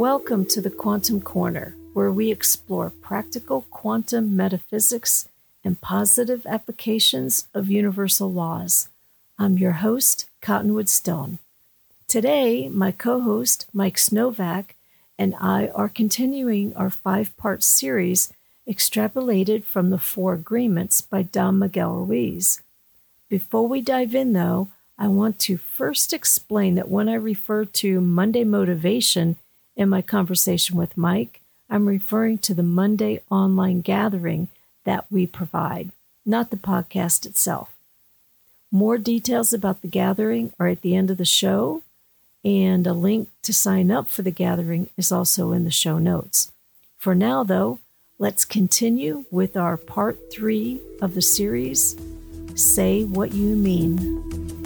Welcome to the Quantum Corner, where we explore practical quantum metaphysics and positive applications of universal laws. I'm your host, Cottonwood Stone. Today, my co host, Mike Snovak, and I are continuing our five part series extrapolated from the Four Agreements by Don Miguel Ruiz. Before we dive in, though, I want to first explain that when I refer to Monday motivation in my conversation with Mike, I'm referring to the Monday online gathering that we provide, not the podcast itself. More details about the gathering are at the end of the show, and a link to sign up for the gathering is also in the show notes. For now, though, let's continue with our part three of the series Say What You Mean.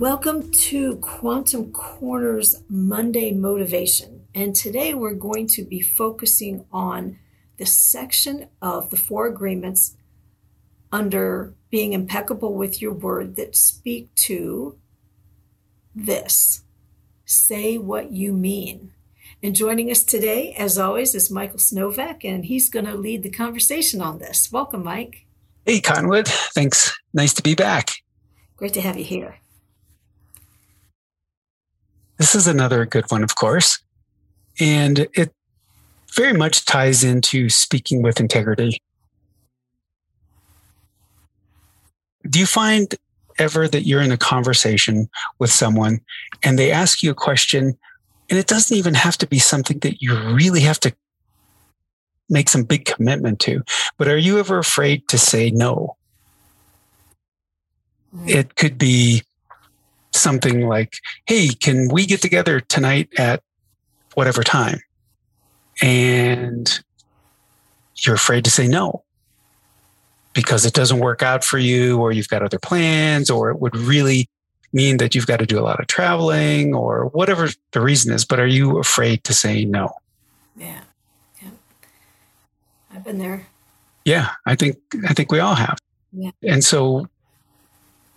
Welcome to Quantum Corner's Monday Motivation. And today we're going to be focusing on the section of the four agreements under being impeccable with your word that speak to this say what you mean. And joining us today, as always, is Michael Snovak, and he's going to lead the conversation on this. Welcome, Mike. Hey, Conwood. Thanks. Nice to be back. Great to have you here. This is another good one, of course. And it very much ties into speaking with integrity. Do you find ever that you're in a conversation with someone and they ask you a question and it doesn't even have to be something that you really have to make some big commitment to, but are you ever afraid to say no? Mm. It could be something like, Hey, can we get together tonight at whatever time? And you're afraid to say no because it doesn't work out for you or you've got other plans or it would really mean that you've got to do a lot of traveling or whatever the reason is. But are you afraid to say no? Yeah. Yeah. I've been there. Yeah. I think, I think we all have. Yeah. And so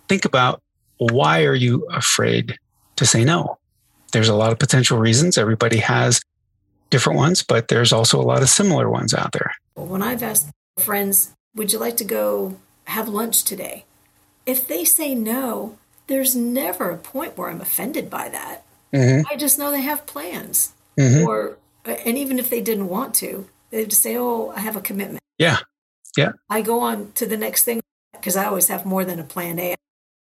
think about why are you afraid to say no? There's a lot of potential reasons. Everybody has different ones, but there's also a lot of similar ones out there. When I've asked friends, would you like to go have lunch today? If they say no, there's never a point where I'm offended by that. Mm-hmm. I just know they have plans. Mm-hmm. Or, and even if they didn't want to, they'd say, oh, I have a commitment. Yeah. Yeah. I go on to the next thing because I always have more than a plan A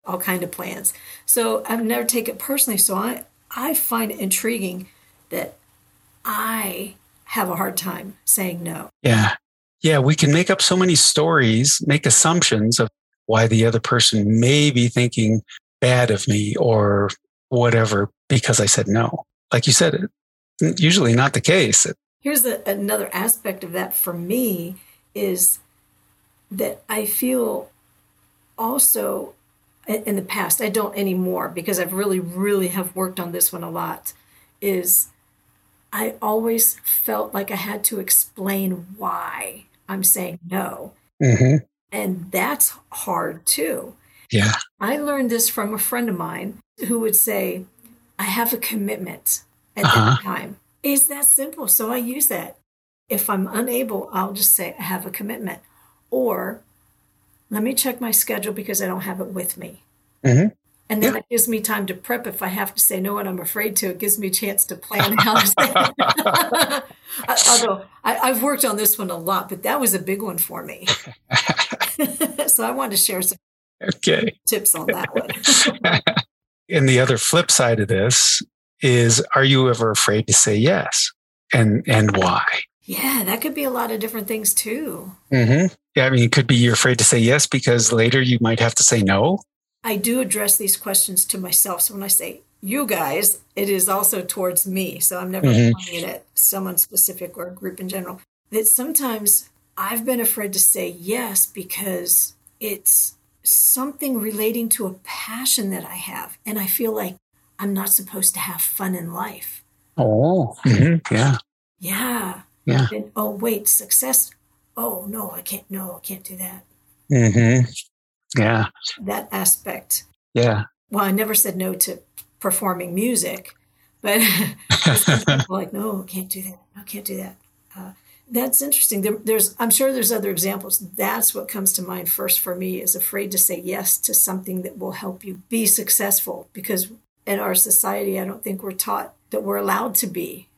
all kind of plans. So I've never taken it personally. So I I find it intriguing that I have a hard time saying no. Yeah. Yeah, we can make up so many stories, make assumptions of why the other person may be thinking bad of me or whatever because I said no. Like you said, it's usually not the case. Here's the, another aspect of that for me is that I feel also in the past, I don't anymore because I've really, really have worked on this one a lot, is I always felt like I had to explain why I'm saying no. Mm-hmm. And that's hard too. Yeah. I learned this from a friend of mine who would say, I have a commitment at uh-huh. that time. It's that simple. So I use that. If I'm unable, I'll just say, I have a commitment. Or let me check my schedule because I don't have it with me. Mm-hmm. And then yeah. it gives me time to prep if I have to say no and I'm afraid to. It gives me a chance to plan how to say Although I, have worked on this one a lot, but that was a big one for me. so I wanted to share some okay. tips on that one. and the other flip side of this is are you ever afraid to say yes? And and why? Yeah, that could be a lot of different things too. Mm-hmm. Yeah, I mean, it could be you're afraid to say yes because later you might have to say no. I do address these questions to myself. So when I say you guys, it is also towards me. So I'm never mm-hmm. pointing it at someone specific or a group in general. That sometimes I've been afraid to say yes because it's something relating to a passion that I have. And I feel like I'm not supposed to have fun in life. Oh, mm-hmm. yeah. Yeah. Yeah. And, oh, wait, success. Oh no, I can't, no, I can't do that. Mm-hmm. Yeah. That aspect. Yeah. Well, I never said no to performing music, but like, no, can't do that. I can't do that. Uh, that's interesting. There, there's, I'm sure there's other examples. That's what comes to mind first for me is afraid to say yes to something that will help you be successful because in our society, I don't think we're taught that we're allowed to be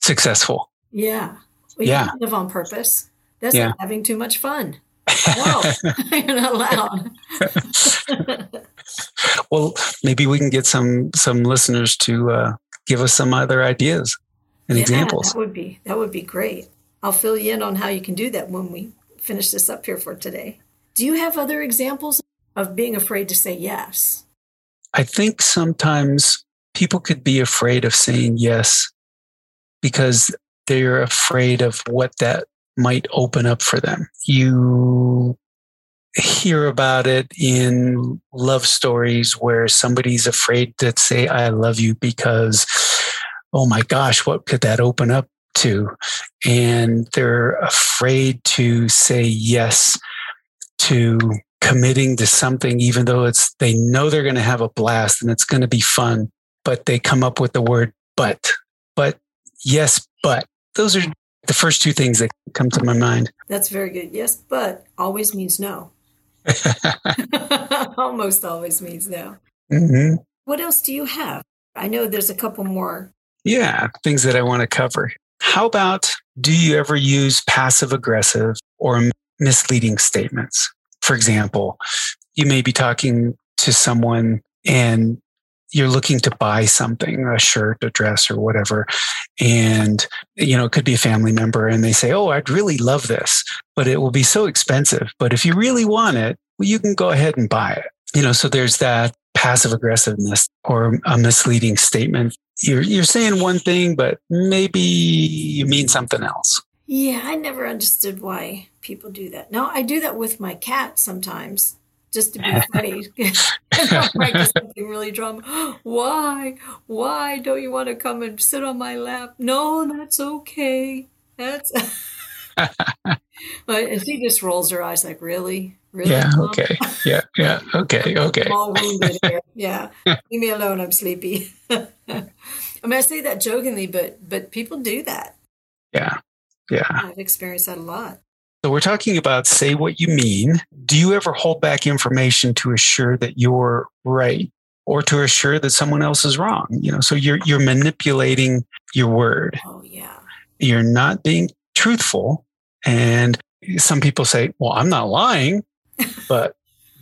successful. Yeah. We yeah. live on purpose. That's yeah. having too much fun. No, you're not allowed. well, maybe we can get some some listeners to uh, give us some other ideas and yeah, examples. That would be that would be great. I'll fill you in on how you can do that when we finish this up here for today. Do you have other examples of being afraid to say yes? I think sometimes people could be afraid of saying yes because they're afraid of what that might open up for them. You hear about it in love stories where somebody's afraid to say, I love you because, oh my gosh, what could that open up to? And they're afraid to say yes to committing to something, even though it's, they know they're going to have a blast and it's going to be fun, but they come up with the word, but, but, yes, but. Those are the first two things that come to my mind. That's very good. Yes, but always means no. Almost always means no. Mm-hmm. What else do you have? I know there's a couple more. Yeah, things that I want to cover. How about do you ever use passive aggressive or misleading statements? For example, you may be talking to someone and you're looking to buy something, a shirt, a dress, or whatever. And, you know, it could be a family member and they say, Oh, I'd really love this, but it will be so expensive. But if you really want it, well, you can go ahead and buy it. You know, so there's that passive aggressiveness or a misleading statement. You're, you're saying one thing, but maybe you mean something else. Yeah, I never understood why people do that. Now, I do that with my cat sometimes just to be funny. something really drama. Why? Why don't you want to come and sit on my lap? No, that's okay. That's. but and she just rolls her eyes like, really, really. Yeah. Mom? Okay. Yeah. Yeah. Okay. Okay. all wounded here. Yeah. Leave me alone. I'm sleepy. I mean, I say that jokingly, but but people do that. Yeah. Yeah. I've experienced that a lot. So we're talking about say what you mean. Do you ever hold back information to assure that you're right or to assure that someone else is wrong? You know, so you're you're manipulating your word. Oh yeah. You're not being truthful. And some people say, "Well, I'm not lying," but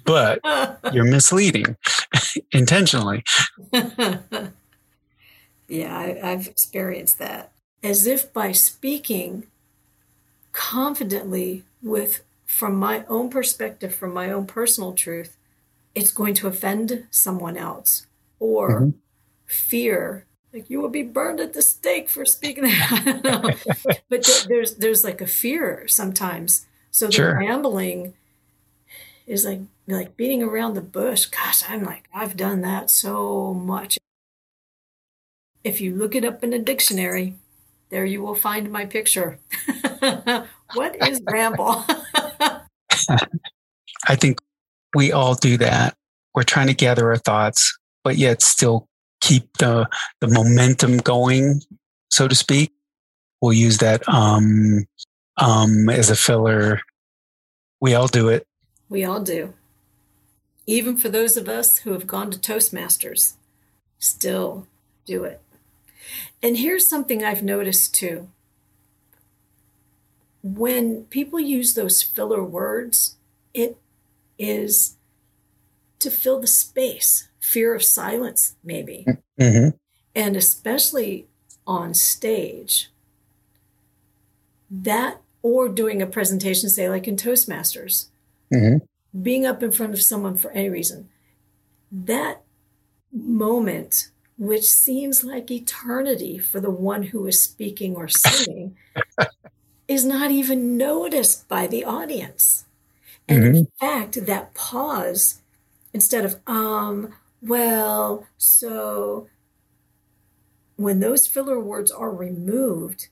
but you're misleading intentionally. yeah, I, I've experienced that. As if by speaking confidently with from my own perspective, from my own personal truth, it's going to offend someone else or mm-hmm. fear like you will be burned at the stake for speaking that. but th- there's there's like a fear sometimes. So the sure. rambling is like like beating around the bush. Gosh, I'm like I've done that so much. If you look it up in a dictionary, there you will find my picture. what is ramble? I think we all do that. We're trying to gather our thoughts, but yet still keep the the momentum going, so to speak. We'll use that um um as a filler. We all do it. We all do. Even for those of us who have gone to Toastmasters, still do it. And here's something I've noticed too. When people use those filler words, it is to fill the space, fear of silence, maybe. Mm-hmm. And especially on stage, that or doing a presentation, say like in Toastmasters, mm-hmm. being up in front of someone for any reason, that moment which seems like eternity for the one who is speaking or singing, is not even noticed by the audience. And mm-hmm. in fact, that pause, instead of, um, well, so, when those filler words are removed,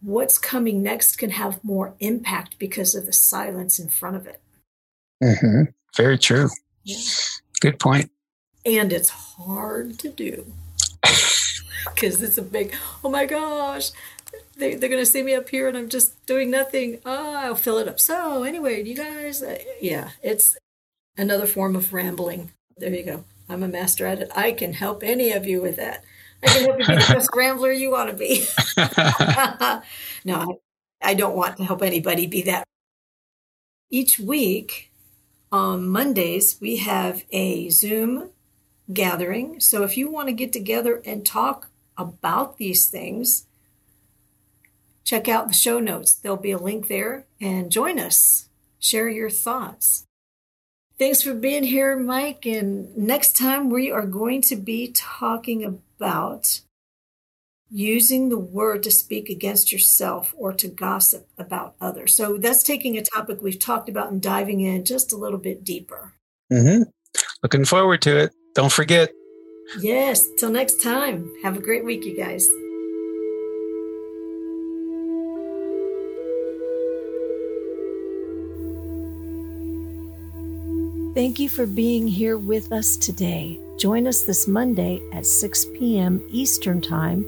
what's coming next can have more impact because of the silence in front of it. Mm-hmm. Very true. Yeah. Good point. And it's hard to do because it's a big, oh my gosh, they, they're going to see me up here and I'm just doing nothing. Oh, I'll fill it up. So, anyway, you guys, uh, yeah, it's another form of rambling. There you go. I'm a master at it. I can help any of you with that. I can help you be the best rambler you want to be. no, I, I don't want to help anybody be that. Each week on Mondays, we have a Zoom gathering. So if you want to get together and talk about these things, check out the show notes. There'll be a link there and join us. Share your thoughts. Thanks for being here, Mike. And next time we are going to be talking about using the word to speak against yourself or to gossip about others. So that's taking a topic we've talked about and diving in just a little bit deeper. Mm-hmm. Looking forward to it. Don't forget. Yes. Till next time. Have a great week, you guys. Thank you for being here with us today. Join us this Monday at 6 p.m. Eastern Time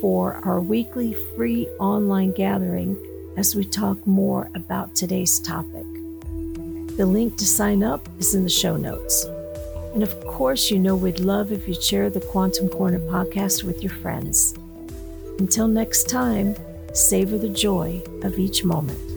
for our weekly free online gathering as we talk more about today's topic. The link to sign up is in the show notes. And of course, you know we'd love if you share the Quantum Corner podcast with your friends. Until next time, savor the joy of each moment.